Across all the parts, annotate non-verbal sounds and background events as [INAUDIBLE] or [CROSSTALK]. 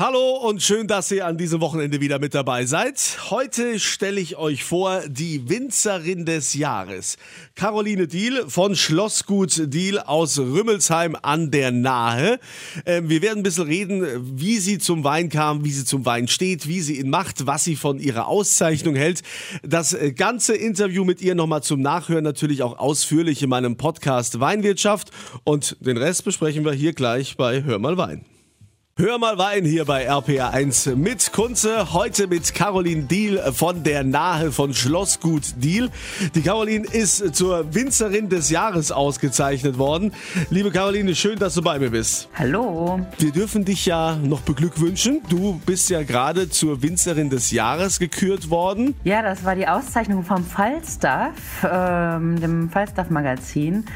Hallo und schön, dass ihr an diesem Wochenende wieder mit dabei seid. Heute stelle ich euch vor die Winzerin des Jahres. Caroline Diel von Schlossgut Diel aus Rümmelsheim an der Nahe. Ähm, wir werden ein bisschen reden, wie sie zum Wein kam, wie sie zum Wein steht, wie sie ihn macht, was sie von ihrer Auszeichnung hält. Das äh, ganze Interview mit ihr nochmal zum Nachhören natürlich auch ausführlich in meinem Podcast Weinwirtschaft. Und den Rest besprechen wir hier gleich bei Hör mal Wein. Hör mal Wein hier bei RPA1 mit Kunze. Heute mit Caroline Diel von der Nahe von Schlossgut Diel. Die Caroline ist zur Winzerin des Jahres ausgezeichnet worden. Liebe Caroline, schön, dass du bei mir bist. Hallo. Wir dürfen dich ja noch beglückwünschen. Du bist ja gerade zur Winzerin des Jahres gekürt worden. Ja, das war die Auszeichnung vom Falstaff, ähm, dem Falstaff Magazin.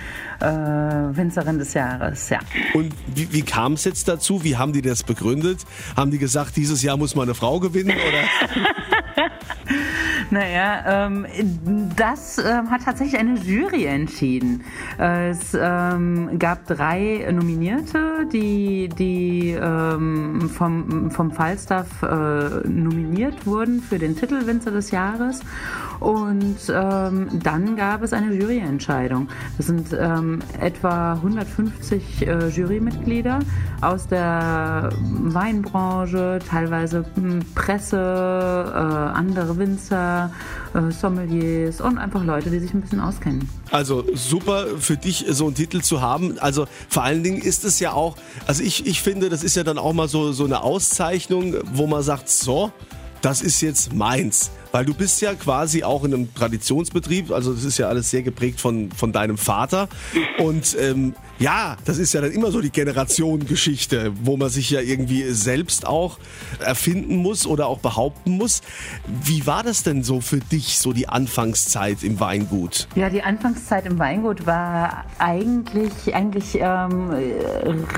Äh, Winzerin des Jahres, ja. Und wie, wie kam es jetzt dazu? Wie haben die das begründet? Haben die gesagt, dieses Jahr muss mal eine Frau gewinnen? Oder? [LAUGHS] Naja, ähm, das ähm, hat tatsächlich eine Jury entschieden. Es ähm, gab drei Nominierte, die, die ähm, vom, vom Falstaff äh, nominiert wurden für den Titel Winzer des Jahres. Und ähm, dann gab es eine Juryentscheidung. Das sind ähm, etwa 150 äh, Jurymitglieder aus der Weinbranche, teilweise hm, Presse, äh, andere Winzer, äh, Sommeliers und einfach Leute, die sich ein bisschen auskennen. Also super für dich, so einen Titel zu haben. Also vor allen Dingen ist es ja auch, also ich, ich finde, das ist ja dann auch mal so, so eine Auszeichnung, wo man sagt, so, das ist jetzt meins. Weil du bist ja quasi auch in einem Traditionsbetrieb, also das ist ja alles sehr geprägt von, von deinem Vater. Und ähm, ja, das ist ja dann immer so die Generationengeschichte, wo man sich ja irgendwie selbst auch erfinden muss oder auch behaupten muss. Wie war das denn so für dich, so die Anfangszeit im Weingut? Ja, die Anfangszeit im Weingut war eigentlich, eigentlich ähm,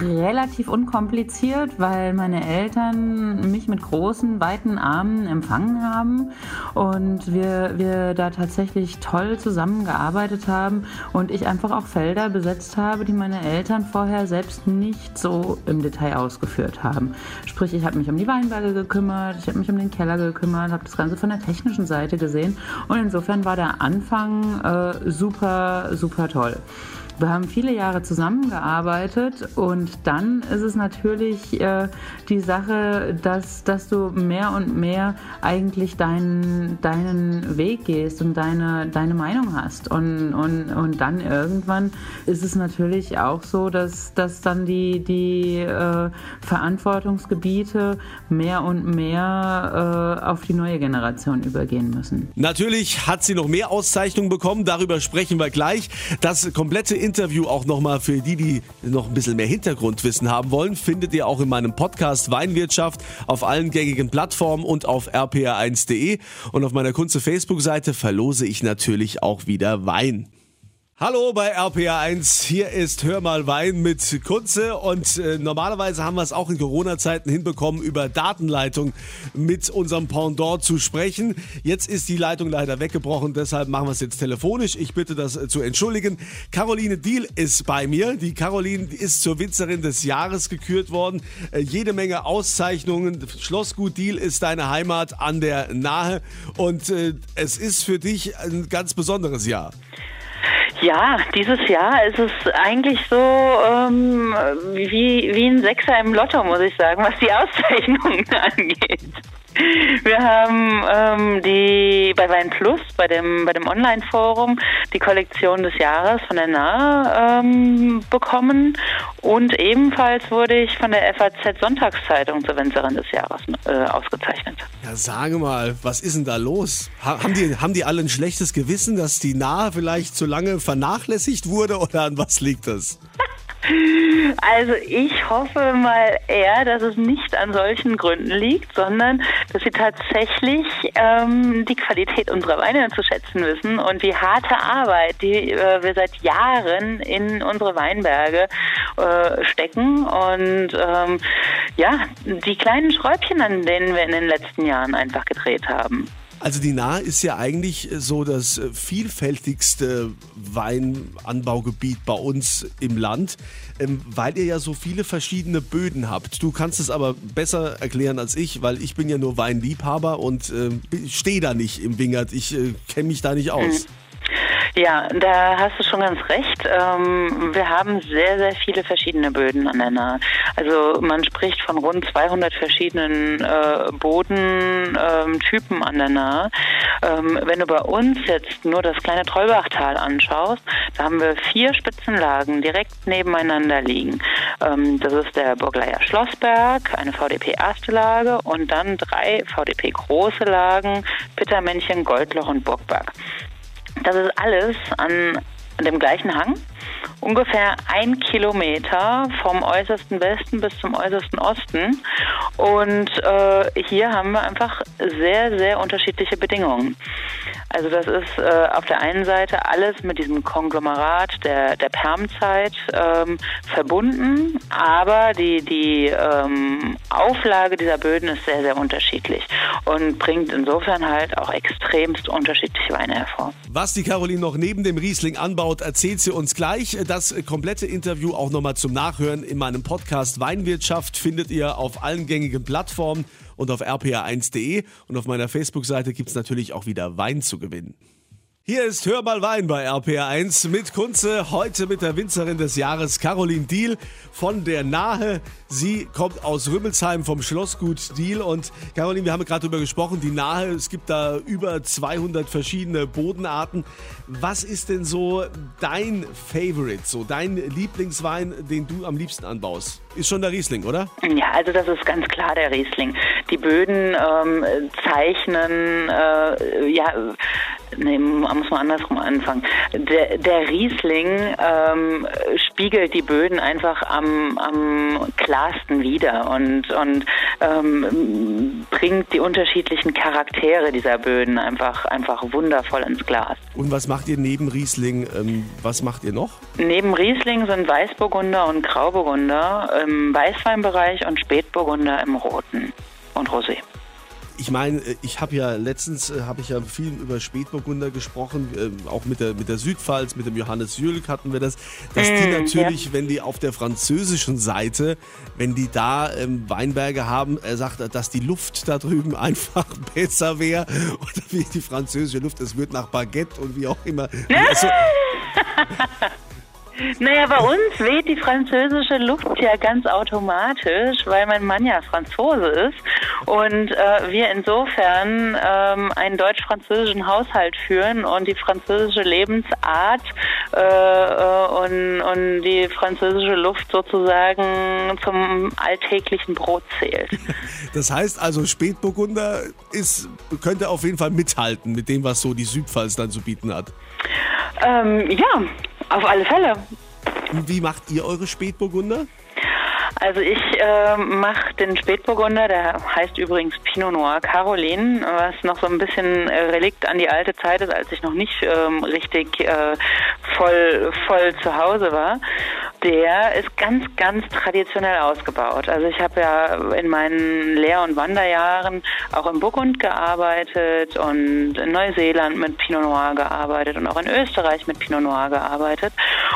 relativ unkompliziert, weil meine Eltern mich mit großen, weiten Armen empfangen haben und wir, wir da tatsächlich toll zusammengearbeitet haben und ich einfach auch Felder besetzt habe, die meine Eltern vorher selbst nicht so im Detail ausgeführt haben. Sprich, ich habe mich um die Weinberge gekümmert, ich habe mich um den Keller gekümmert, habe das Ganze von der technischen Seite gesehen und insofern war der Anfang äh, super, super toll. Wir haben viele Jahre zusammengearbeitet und dann ist es natürlich äh, die Sache, dass, dass du mehr und mehr eigentlich deinen, deinen Weg gehst und deine, deine Meinung hast. Und, und, und dann irgendwann ist es natürlich auch so, dass, dass dann die, die äh, Verantwortungsgebiete mehr und mehr äh, auf die neue Generation übergehen müssen. Natürlich hat sie noch mehr Auszeichnungen bekommen, darüber sprechen wir gleich. Das komplette Interview auch nochmal für die, die noch ein bisschen mehr Hintergrundwissen haben wollen, findet ihr auch in meinem Podcast Weinwirtschaft auf allen gängigen Plattformen und auf rpr1.de. Und auf meiner Kunze Facebook-Seite verlose ich natürlich auch wieder Wein. Hallo bei RPA1, hier ist Hör mal Wein mit Kunze und äh, normalerweise haben wir es auch in Corona-Zeiten hinbekommen, über Datenleitung mit unserem Pendant zu sprechen. Jetzt ist die Leitung leider weggebrochen, deshalb machen wir es jetzt telefonisch. Ich bitte das äh, zu entschuldigen. Caroline Diel ist bei mir. Die Caroline ist zur Winzerin des Jahres gekürt worden. Äh, jede Menge Auszeichnungen. Schlossgut Diel ist deine Heimat an der Nahe und äh, es ist für dich ein ganz besonderes Jahr. Ja, dieses Jahr ist es eigentlich so ähm, wie, wie ein Sechser im Lotto, muss ich sagen, was die Auszeichnungen [LAUGHS] angeht. Wir haben ähm, die bei Wein Plus, bei dem, bei dem Online-Forum, die Kollektion des Jahres von der Nahe ähm, bekommen. Und ebenfalls wurde ich von der FAZ Sonntagszeitung zur Winzerin des Jahres äh, ausgezeichnet. Ja, sage mal, was ist denn da los? haben, die, haben die alle ein schlechtes Gewissen, dass die Nahe vielleicht zu lange vernachlässigt wurde oder an was liegt das? Also ich hoffe mal eher, dass es nicht an solchen Gründen liegt, sondern dass sie tatsächlich ähm, die Qualität unserer Weine zu schätzen wissen und die harte Arbeit, die äh, wir seit Jahren in unsere Weinberge äh, stecken und ähm, ja, die kleinen Schräubchen, an denen wir in den letzten Jahren einfach gedreht haben. Also die Nahe ist ja eigentlich so das vielfältigste Weinanbaugebiet bei uns im Land, ähm, weil ihr ja so viele verschiedene Böden habt. Du kannst es aber besser erklären als ich, weil ich bin ja nur Weinliebhaber und äh, stehe da nicht im Wingert. Ich äh, kenne mich da nicht aus. Mhm. Ja, da hast du schon ganz recht. Ähm, wir haben sehr, sehr viele verschiedene Böden an der Nahe. Also man spricht von rund 200 verschiedenen äh, Bodentypen ähm, an der Nahe. Ähm, wenn du bei uns jetzt nur das kleine Trollbachtal anschaust, da haben wir vier Spitzenlagen direkt nebeneinander liegen. das ist der Burgleier Schlossberg, eine VDP erste Lage und dann drei VDP große Lagen, Pittermännchen, Goldloch und Burgberg. Das ist alles an dem gleichen Hang, ungefähr ein Kilometer vom äußersten Westen bis zum äußersten Osten. Und äh, hier haben wir einfach sehr, sehr unterschiedliche Bedingungen. Also das ist äh, auf der einen Seite alles mit diesem Konglomerat der, der Permzeit ähm, verbunden, aber die, die ähm, Auflage dieser Böden ist sehr, sehr unterschiedlich und bringt insofern halt auch extremst unterschiedliche Weine hervor. Was die Caroline noch neben dem Riesling anbaut, erzählt sie uns gleich. Das komplette Interview auch nochmal zum Nachhören in meinem Podcast Weinwirtschaft findet ihr auf allen gängigen Plattformen und auf rpa1.de. Und auf meiner Facebook-Seite gibt es natürlich auch wieder Wein zu gewinnen. Hier ist Hör mal Wein bei RPR1 mit Kunze, heute mit der Winzerin des Jahres Caroline Diel von der Nahe. Sie kommt aus Rümmelsheim vom Schlossgut Diel und Caroline, wir haben gerade darüber gesprochen, die Nahe, es gibt da über 200 verschiedene Bodenarten. Was ist denn so dein Favorite, so dein Lieblingswein, den du am liebsten anbaust? Ist schon der Riesling, oder? Ja, also das ist ganz klar der Riesling. Die Böden ähm, zeichnen, äh, ja, nee, muss man andersrum anfangen. Der, der Riesling ähm, spiegelt die Böden einfach am, am klarsten wider und, und ähm, bringt die unterschiedlichen Charaktere dieser Böden einfach, einfach wundervoll ins Glas. Und was macht ihr neben Riesling? Ähm, was macht ihr noch? Neben Riesling sind Weißburgunder und Grauburgunder im Weißweinbereich und Spätburgunder im Roten und Rosé ich meine, äh, ich habe ja letztens äh, habe ich ja viel über Spätburgunder gesprochen, äh, auch mit der mit der Südpfalz, mit dem Johannes Jülk hatten wir das, dass die mm, natürlich, ja. wenn die auf der französischen Seite, wenn die da ähm, Weinberge haben, er sagt, dass die Luft da drüben [LAUGHS] einfach besser wäre oder wie die französische Luft, es wird nach Baguette und wie auch immer. Also, [LAUGHS] Naja, bei uns weht die französische Luft ja ganz automatisch, weil mein Mann ja Franzose ist und äh, wir insofern ähm, einen deutsch-französischen Haushalt führen und die französische Lebensart äh, äh, und, und die französische Luft sozusagen zum alltäglichen Brot zählt. [LAUGHS] Das heißt also, Spätburgunder ist, könnte auf jeden Fall mithalten mit dem, was so die Südpfalz dann zu bieten hat. Ähm, ja, auf alle Fälle. Wie macht ihr eure Spätburgunder? Also ich äh, mache den Spätburgunder, der heißt übrigens Pinot Noir Caroline, was noch so ein bisschen äh, Relikt an die alte Zeit ist, als ich noch nicht ähm, richtig äh, voll, voll zu Hause war. Der ist ganz, ganz traditionell ausgebaut. Also ich habe ja in meinen Lehr- und Wanderjahren auch im Burgund gearbeitet und in Neuseeland mit Pinot Noir gearbeitet und auch in Österreich mit Pinot Noir gearbeitet.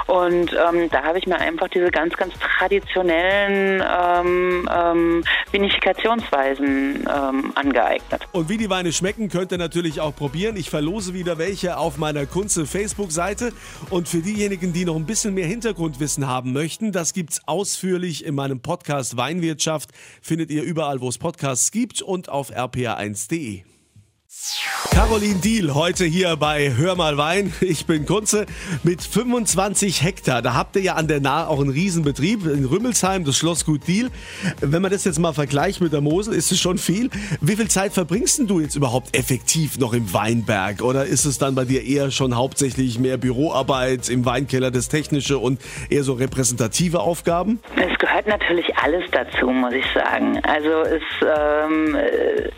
Und ähm, da habe ich mir einfach diese ganz, ganz traditionellen ähm, ähm, Vinifikationsweisen ähm, angeeignet. Und wie die Weine schmecken, könnt ihr natürlich auch probieren. Ich verlose wieder welche auf meiner Kunze Facebook-Seite. Und für diejenigen, die noch ein bisschen mehr Hintergrundwissen haben möchten, das gibt's ausführlich in meinem Podcast Weinwirtschaft. Findet ihr überall, wo es Podcasts gibt und auf rpa1.de. Caroline Diel heute hier bei Hör mal Wein. Ich bin Kunze mit 25 Hektar. Da habt ihr ja an der Nahe auch einen Riesenbetrieb in Rümmelsheim, das Schlossgut Diel. Wenn man das jetzt mal vergleicht mit der Mosel, ist es schon viel. Wie viel Zeit verbringst du jetzt überhaupt effektiv noch im Weinberg? Oder ist es dann bei dir eher schon hauptsächlich mehr Büroarbeit im Weinkeller, das Technische und eher so repräsentative Aufgaben? Es gehört natürlich alles dazu, muss ich sagen. Also es ähm,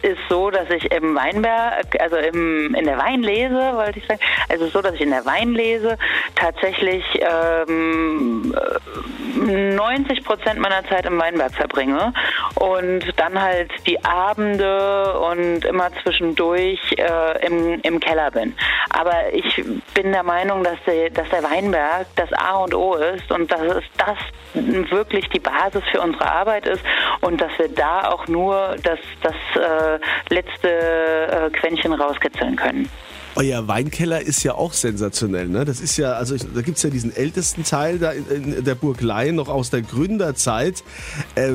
ist so, dass ich im Weinberg, also im, in der Weinlese, wollte ich sagen, also so, dass ich in der Weinlese tatsächlich ähm, 90 Prozent meiner Zeit im Weinberg verbringe und dann halt die Abende und immer zwischendurch äh, im, im Keller bin. Aber ich bin der Meinung, dass der, dass der Weinberg das A und O ist und dass es das wirklich die Basis für unsere Arbeit ist und dass wir da auch nur das, das äh, letzte äh, Quäntchen rauskitzeln können. Euer Weinkeller ist ja auch sensationell, ne? Das ist ja, also ich, da gibt's ja diesen ältesten Teil da in, in der Burg Leyen noch aus der Gründerzeit. Äh,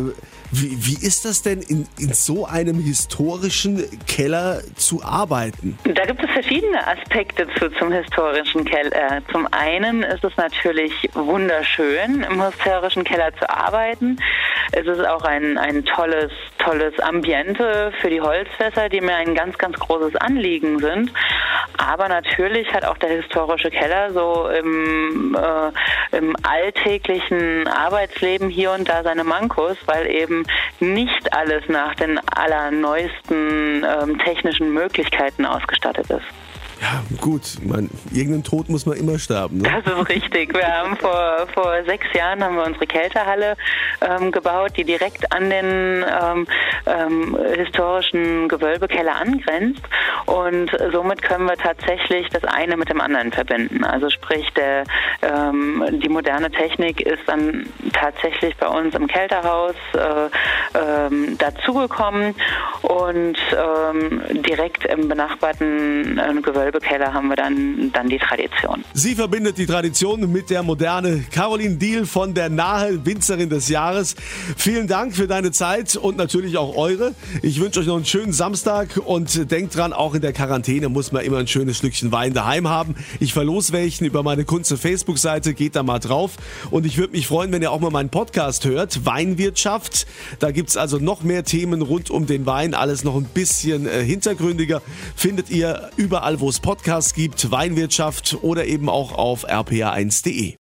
wie, wie ist das denn, in, in so einem historischen Keller zu arbeiten? Da gibt es verschiedene Aspekte zu, zum historischen Keller. Zum einen ist es natürlich wunderschön, im historischen Keller zu arbeiten. Es ist auch ein, ein tolles, tolles Ambiente für die Holzfässer, die mir ein ganz, ganz großes Anliegen sind. Aber natürlich hat auch der historische Keller so im, äh, im alltäglichen Arbeitsleben hier und da seine Mankos, weil eben nicht alles nach den allerneuesten ähm, technischen Möglichkeiten ausgestattet ist. Ja, gut. Man, irgendeinen Tod muss man immer sterben. Ne? Das ist richtig. Wir haben vor, vor sechs Jahren haben wir unsere Kältehalle ähm, gebaut, die direkt an den ähm, ähm, historischen Gewölbekeller angrenzt. Und somit können wir tatsächlich das eine mit dem anderen verbinden. Also sprich, der, ähm, die moderne Technik ist dann tatsächlich bei uns im Kälterhaus äh, ähm, dazugekommen und ähm, direkt im benachbarten äh, Gewölbe Gewölbekeller haben wir dann, dann die Tradition. Sie verbindet die Tradition mit der Moderne. Caroline Diel von der Nahe Winzerin des Jahres. Vielen Dank für deine Zeit und natürlich auch eure. Ich wünsche euch noch einen schönen Samstag und denkt dran, auch in der Quarantäne muss man immer ein schönes Stückchen Wein daheim haben. Ich verlose welchen über meine Kunze Facebook-Seite. Geht da mal drauf. Und ich würde mich freuen, wenn ihr auch mal meinen Podcast hört. Weinwirtschaft. Da gibt es also noch mehr Themen rund um den Wein. Alles noch ein bisschen äh, hintergründiger. Findet ihr überall, wo es es Podcasts gibt, Weinwirtschaft oder eben auch auf rpa1.de.